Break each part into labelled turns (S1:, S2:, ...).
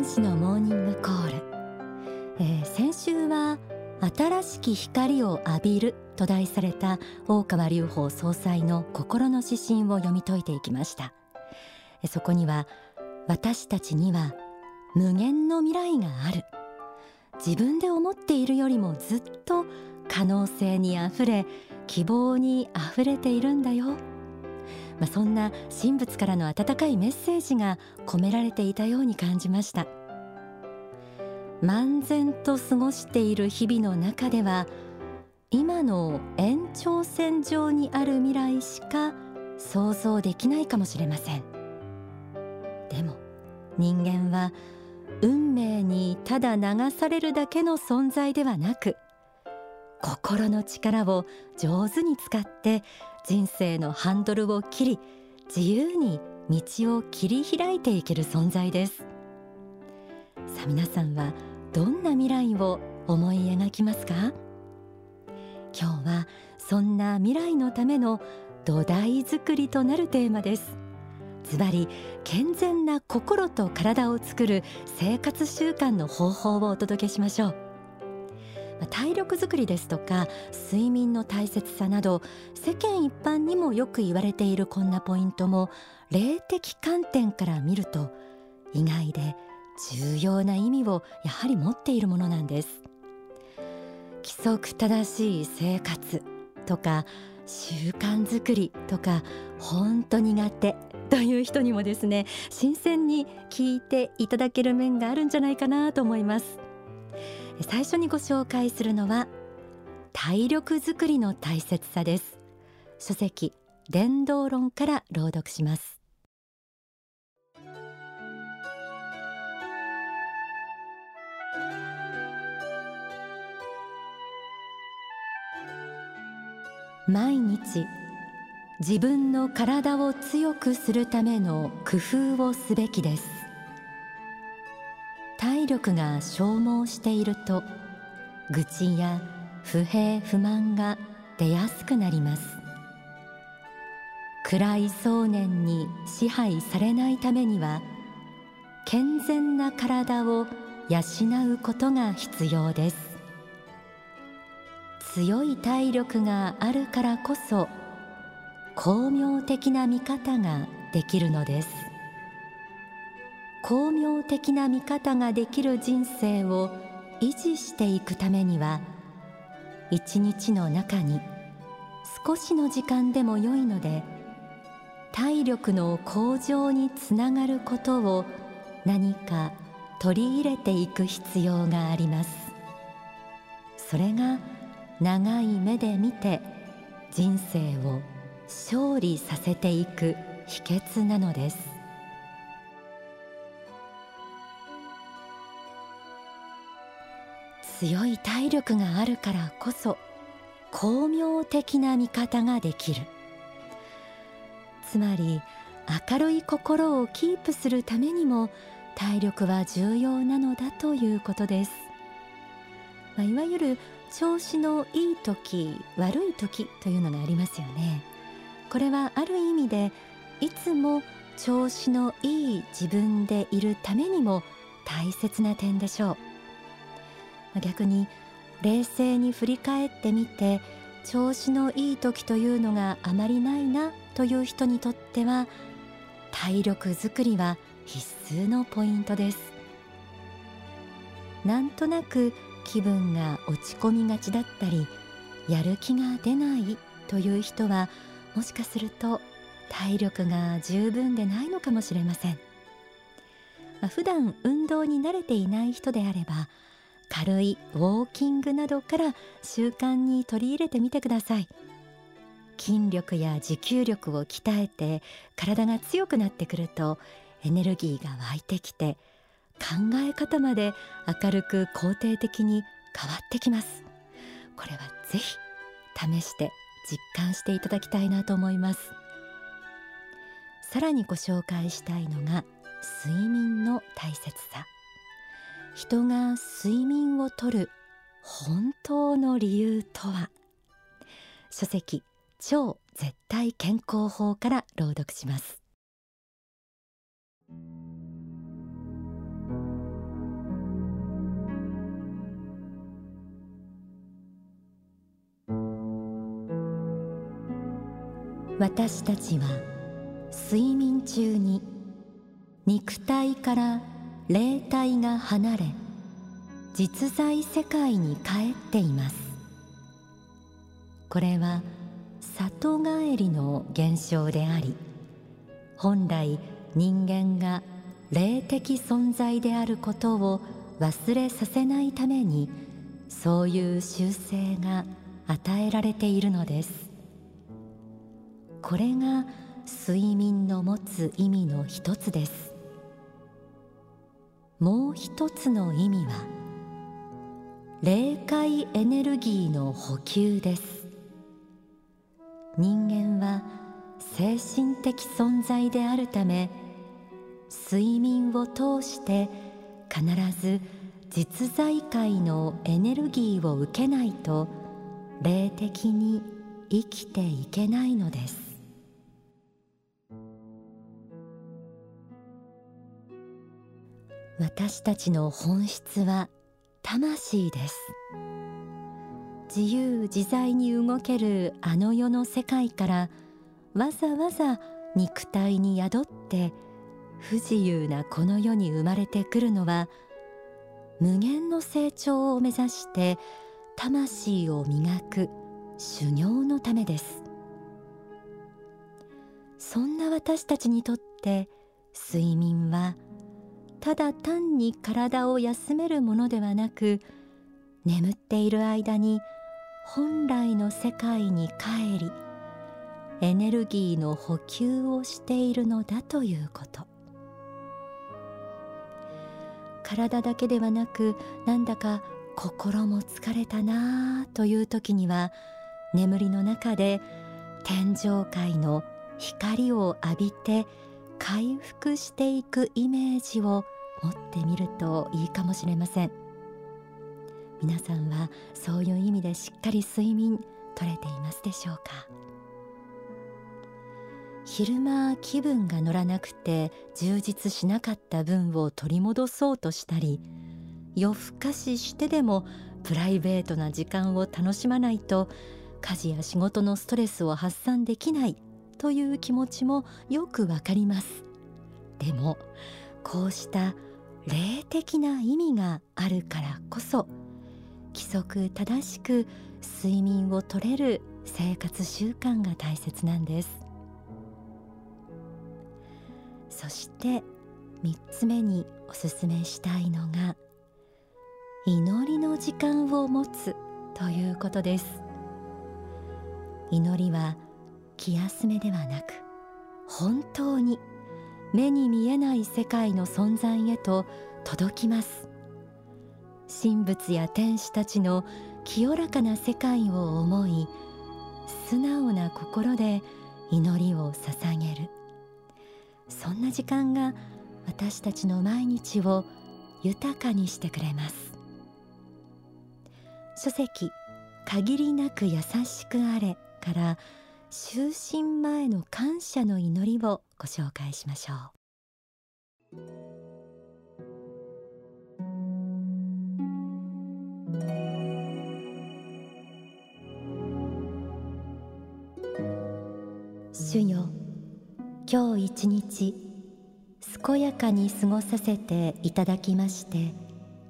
S1: 天使のモーニングコール、えー、先週は新しき光を浴びると題された大川隆法総裁の心の指針を読み解いていきました。そこには私たちには無限の未来がある。自分で思っているよりもずっと可能性にあふれ希望にあふれているんだよ、まあ、そんな神仏からの温かいメッセージが込められていたように感じました。漫然と過ごしている日々の中では今の延長線上にある未来しか想像できないかもしれません。でも人間は運命にただ流されるだけの存在ではなく心の力を上手に使って人生のハンドルを切り自由に道を切り開いていける存在です。さあ皆さんはどんな未来を思い描きますか？今日はそんな未来のための土台作りとなるテーマです。ズバリ健全な心と体を作る生活習慣の方法をお届けしましょう。体力づくりですとか睡眠の大切さなど世間一般にもよく言われているこんなポイントも霊的観点から見ると意外で重要な意味をやはり持っているものなんです。規則正しい生活とか習慣づくりとか本当苦手という人にもですね新鮮に聞いていただける面があるんじゃないかなと思います。最初にご紹介するのは体力づくりの大切さです。書籍伝道論から朗読します。毎日自分の体を強くするための工夫をすべきです。力が消耗していると愚痴や不平不満が出やすくなります。暗い想念に支配されないためには健全な体を養うことが必要です。強い体力があるからこそ巧妙的な見方ができるのです。巧妙的な見方ができる人生を維持していくためには一日の中に少しの時間でも良いので体力の向上につながることを何か取り入れていく必要があります。それが長い目で見て人生を勝利させていく秘訣なのです。強い体力があるからこそ巧妙的な見方ができる。つまり明るい心をキープするためにも体力は重要なのだということです、まあ、いわゆる調子のいい時悪い時というのがありますよね。これはある意味でいつも調子のいい自分でいるためにも大切な点でしょう。逆に冷静に振り返ってみて調子のいい時というのがあまりないなという人にとっては体力づくりは必須のポイントです。なんとなく気分が落ち込みがちだったりやる気が出ないという人はもしかすると体力が十分でないのかもしれません、まあ、普段運動に慣れていない人であれば軽いウォーキングなどから習慣に取り入れてみてください。筋力や持久力を鍛えて体が強くなってくるとエネルギーが湧いてきて考え方まで明るく肯定的に変わってきます。これはぜひ試して実感していただきたいなと思います。さらにご紹介したいのが睡眠の大切さ。人が睡眠をとる本当の理由とは？書籍超絶対健康法から朗読します。私たちは睡眠中に肉体から霊体が離れ実在世界に帰っています。これは里帰りの現象であり本来人間が霊的存在であることを忘れさせないためにそういう習性が与えられているのです。これが睡眠の持つ意味の一つです。もう一つの意味は霊界エネルギーの補給です。人間は精神的存在であるため睡眠を通して必ず実在界のエネルギーを受けないと霊的に生きていけないのです。私たちの本質は魂です。自由自在に動けるあの世の世界からわざわざ肉体に宿って不自由なこの世に生まれてくるのは無限の成長を目指して魂を磨く修行のためです。そんな私たちにとって睡眠はただ単に体を休めるものではなく眠っている間に本来の世界に帰りエネルギーの補給をしているのだということ。体だけではなくなんだか心も疲れたなあという時には眠りの中で天上界の光を浴びて回復していくイメージを持ってみるといいかもしれません。皆さんはそういう意味でしっかり睡眠取れていますでしょうか？昼間気分が乗らなくて充実しなかった分を取り戻そうとしたり夜更かししてでもプライベートな時間を楽しまないと家事や仕事のストレスを発散できないという気持ちもよくわかります。でもこうした霊的な意味があるからこそ規則正しく睡眠をとれる生活習慣が大切なんです。そして3つ目におすすめしたいのが祈りの時間を持つということです。祈りは気休めではなく本当に目に見えない世界の存在へと届きます。神仏や天使たちの清らかな世界を思い素直な心で祈りを捧げる。そんな時間が私たちの毎日を豊かにしてくれます。書籍限りなく優しくあれから就寝前の感謝の祈りをご紹介しましょう。主よ今日一日健やかに過ごさせていただきまして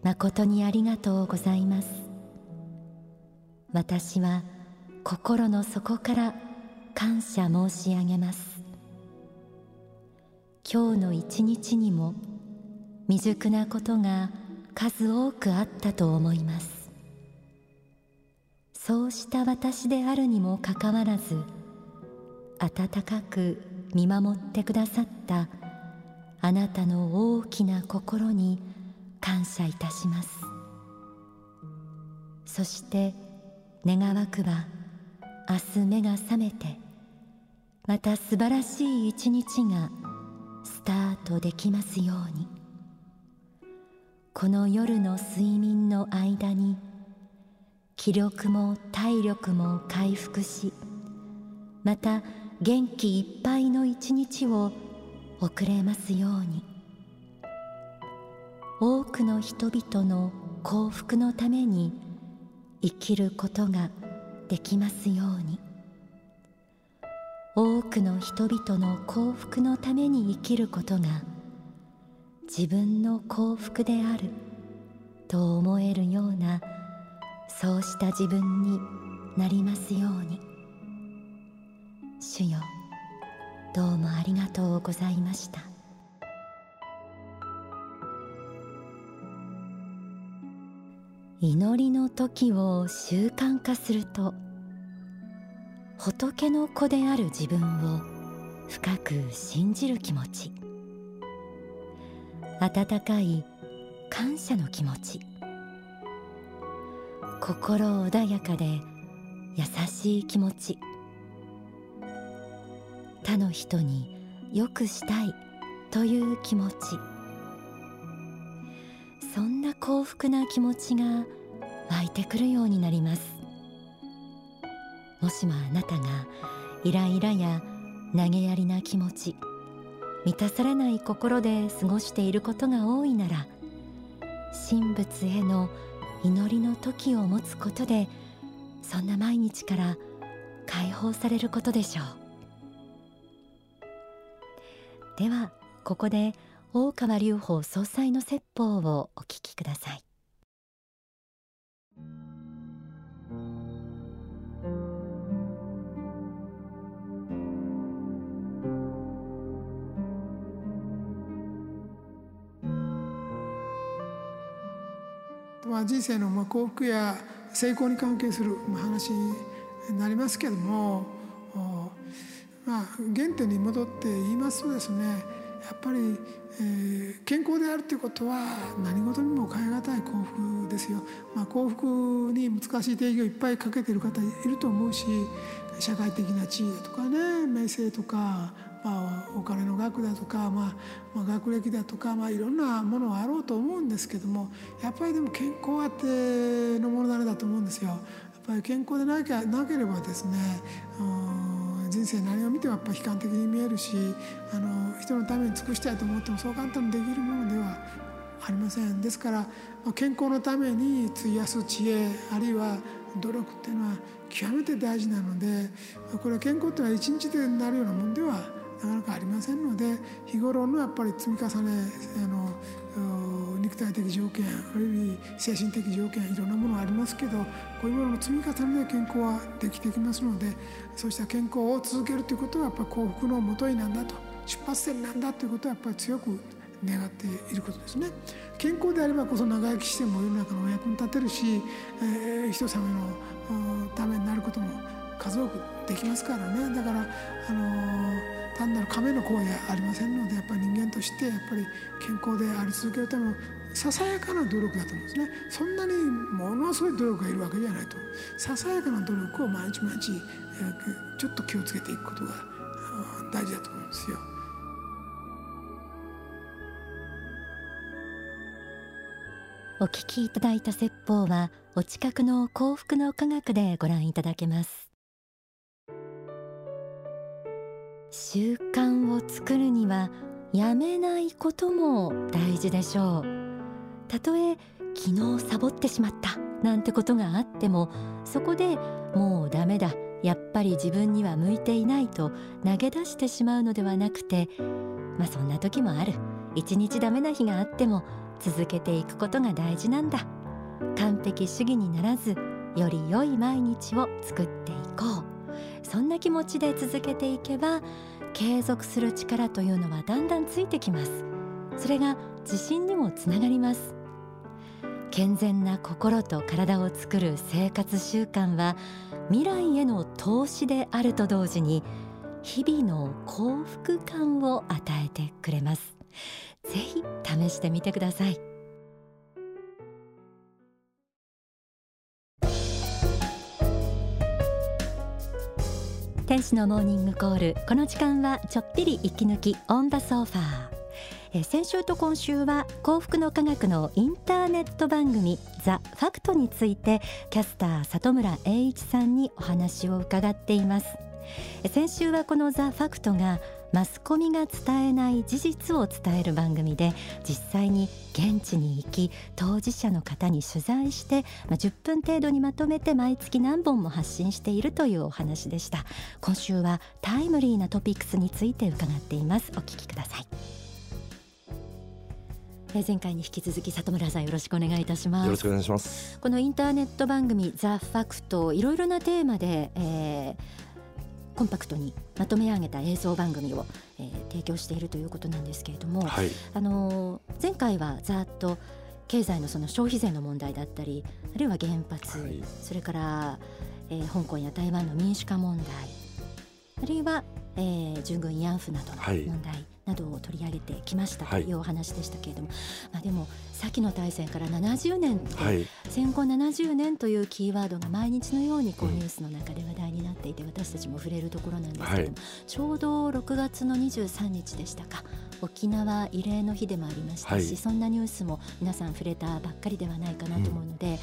S1: 誠にありがとうございます。私は心の底から感謝申し上げます。今日の一日にも未熟なことが数多くあったと思います。そうした私であるにもかかわらず温かく見守ってくださったあなたの大きな心に感謝いたします。そして願わくば明日目が覚めてまた素晴らしい一日がスタートできますように。この夜の睡眠の間に気力も体力も回復しまた元気いっぱいの一日を送れますように。多くの人々の幸福のために生きることができますように。多くの人々の幸福のために生きることが自分の幸福であると思えるようなそうした自分になりますように。主よどうもありがとうございました。祈りの時を習慣化すると仏の子である自分を深く信じる気持ち。温かい感謝の気持ち。心穏やかで優しい気持ち。他の人によくしたいという気持ち。幸福な気持ちが湧いてくるようになります。もしもあなたがイライラや投げやりな気持ち満たされない心で過ごしていることが多いなら神仏への祈りの時を持つことでそんな毎日から解放されることでしょう。ではここで大川隆法総裁の説法をお聞きください。
S2: まあ、人生のまあ幸福や成功に関係する話になりますけども、まあ、原点に戻って言いますとですねやっぱり、えー、健康であるということは何事にも変え難い幸福ですよ。まあ、幸福に難しい定義をいっぱいかけてる方いると思うし社会的な地位だとかね名声とかまあ、お金の額だとか、まあ、まあ、学歴だとか、まあ、いろんなものはあろうと思うんですけどもやっぱりでも健康あってのものだれだと思うんですよ。やっぱり健康でなきゃなければですね人生何を見てもやっぱ悲観的に見えるしあの人のために尽くしたいと思ってもそう簡単にできるものではありません。ですから健康のために費やす知恵あるいは努力っていうのは極めて大事なのでこれは健康っていうのは一日でなるようなもんではなかなかありませんので日頃のやっぱり積み重ねあの肉体的条件あるいは精神的条件いろんなものがありますけどこういうものの積み重ねで健康はできてきますのでそうした健康を続けるということはやっぱり幸福のもとになんだと出発点なんだということはやっぱり強く願っていることですね。健康であればこそ長生きしても世の中のお役に立てるし、えー、人様のためになることも数多くできますからね。だから、あのー単なる亀の行為はありませんのでやっぱり人間としてやっぱり健康であり続けるためのささやかな努力だと思うんですね。そんなにものすごい努力がいるわけじゃないと。ささやかな努力を毎日毎日ちょっと気をつけていくことが大事だと思うんですよ。
S1: お聞きいただいた説法はお近くの幸福の科学でご覧いただけます。習慣を作るにはやめないことも大事でしょう。たとえ昨日サボってしまったなんてことがあってもそこでもうダメだやっぱり自分には向いていないと投げ出してしまうのではなくてまあそんな時もある。一日ダメな日があっても続けていくことが大事なんだ。完璧主義にならずより良い毎日を作っていこう。そんな気持ちで続けていけば継続する力というのはだんだんついてきます。それが自信にもつながります。健全な心と体を作る生活習慣は未来への投資であると同時に日々の幸福感を与えてくれます。ぜひ試してみてください。天使のモーニングコール。この時間はちょっぴり息抜きオンダソファー。え先週と今週は幸福の科学のインターネット番組ザ・ファクトについてキャスター里村栄一さんにお話を伺っています。先週はこのザ・ファクトがマスコミが伝えない事実を伝える番組で実際に現地に行き当事者の方に取材して、まあ、10分程度にまとめて毎月何本も発信しているというお話でした。今週はタイムリーなトピックスについて伺っています。お聞きください。前回に引き続き里村さんよろしくお願いいたします。
S3: よろしくお願いします。
S1: このインターネット番組ザ・ファクトいろいろなテーマで、えーコンパクトにまとめ上げた映像番組を、えー、提供しているということなんですけれども、はい、あの前回はざっと経済のその消費税の問題だったりあるいは原発、はい、それから、えー、香港や台湾の民主化問題あるいは、えー、従軍慰安婦などの問題、はいなどを取り上げてきましたというお話でしたけれども、はい、まあ、でも先の大戦から70年と、はい、戦後70年というキーワードが毎日のようにこうニュースの中で話題になっていて、私たちも触れるところなんですけれども、はい、ちょうど6月の23日でしたか沖縄慰霊の日でもありましたし、そんなニュースも皆さん触れたばっかりではないかなと思うので、うん、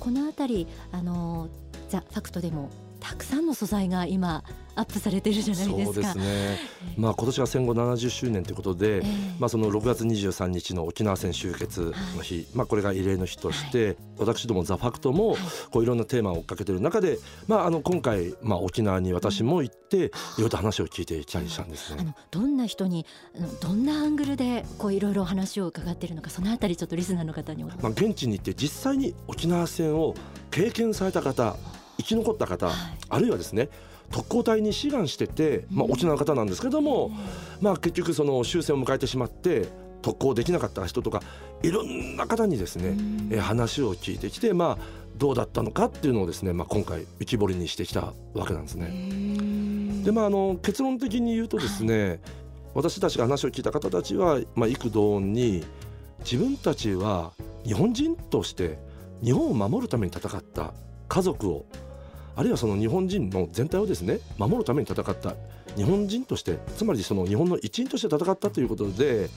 S1: この辺りあのザ・ファクトでもたくさんの素材が今アップされてるじゃないですか。そうですね。
S3: まあ今年は戦後70周年ということで、えー、まあその6月23日の沖縄戦終結の日、はい、まあこれが慰霊の日として、はい、私どもザファクトもこういろんなテーマを追っかけてる中で、まああの今回まあ沖縄に私も行って、いろいろと話を聞いてきたりしたんですね。あの
S1: どんな人にどんなアングルでこういろいろ話を伺っているのか、そのあたりちょっとリスナーの方にま
S3: あ現地に行って実際に沖縄戦を経験された方。生き残った方、はい、あるいはですね特攻隊に志願してて、まあ、沖縄の方なんですけども、まあ、結局その終戦を迎えてしまって特攻できなかった人とかいろんな方にですね、え話を聞いてきて、まあ、どうだったのかっていうのをですね、まあ、今回浮き彫りにしてきたわけなんですね。でまあ、あの結論的に言うとですね、私たちが話を聞いた方たちは、まあ、幾度に自分たちは日本人として日本を守るために戦った家族をあるいはその日本人の全体をですね守るために戦った日本人としてつまりその日本の一員として戦ったということで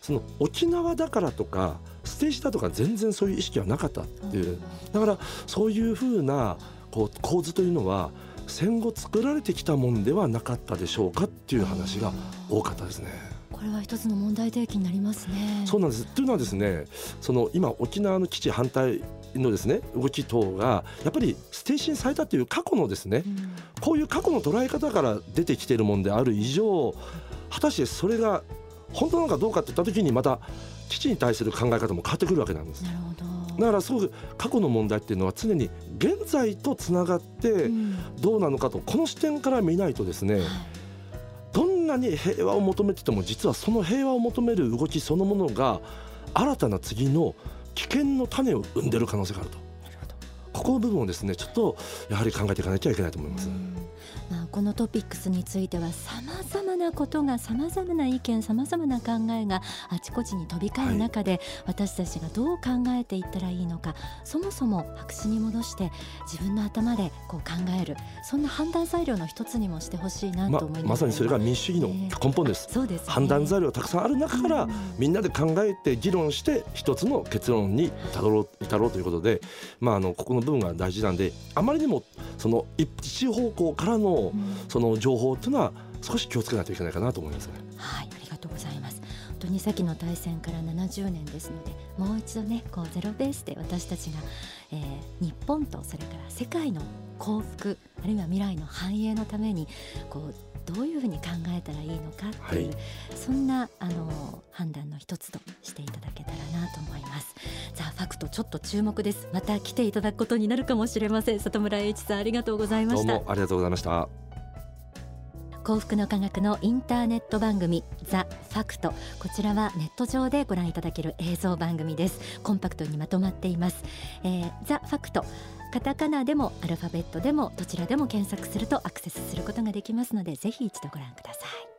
S3: その沖縄だからとかステージだとか全然そういう意識はなかったっていうだからそういうふうなこう構図というのは戦後作られてきたもんではなかったでしょうかっていう話が多かったですね。
S1: これは一つの問題提起になりますね。
S3: そうなんです。というのはですね、その今沖縄の基地反対のですね動き等がやっぱりステーシンされたという過去のですね、うん、こういう過去の捉え方から出てきているもんである以上果たしてそれが本当なのかどうかっていった時にまた基地に対する考え方も変わってくるわけなんです。なるほど。だからすごく過去の問題っていうのは常に現在とつながってどうなのかと、この視点から見ないとですね、どんなに平和を求めてても実はその平和を求める動きそのものが新たな次の危険の種を生んでる可能性があると。ここの部分をですねちょっとやはり考えていかなきゃいけないと思います。
S1: まあ、このトピックスについてはさまざまなことがさまざまな意見さまざまな考えがあちこちに飛び交う中で、はい、私たちがどう考えていったらいいのかそもそも白紙に戻して自分の頭でこう考える。そんな判断材料の一つにもしてほしいなと思います、
S3: ま、まさにそれが民主主義の根本です、えー、そうです、ね、判断材料たくさんある中から、うん、みんなで考えて議論して一つの結論に至ろう至ろうということで、まあ、あのここの部分が大事なんであまりにもその一方向からのその情報というのは少し気をつけないといけないかなと思いますね。
S1: はいありがとうございます。本当に先の大戦から70年ですのでもう一度ねこうゼロベースで私たちが、えー、日本とそれから世界の幸福あるいは未来の繁栄のためにこうどういうふうに考えたらいいのかっていう、はい、そんなあの判断の一つとしていただけたらなと思います。ザ・ファクトちょっと注目です。また来ていただくことになるかもしれません。里村栄一さんありがとうございました。
S3: ありがとうございました
S1: 幸福の科学のインターネット番組ザ・ファクト。こちらはネット上でご覧いただける映像番組です。コンパクトにまとまっています、えー、ザ・ファクト。カタカナでもアルファベットでもどちらでも検索するとアクセスすることができますのでぜひ一度ご覧ください。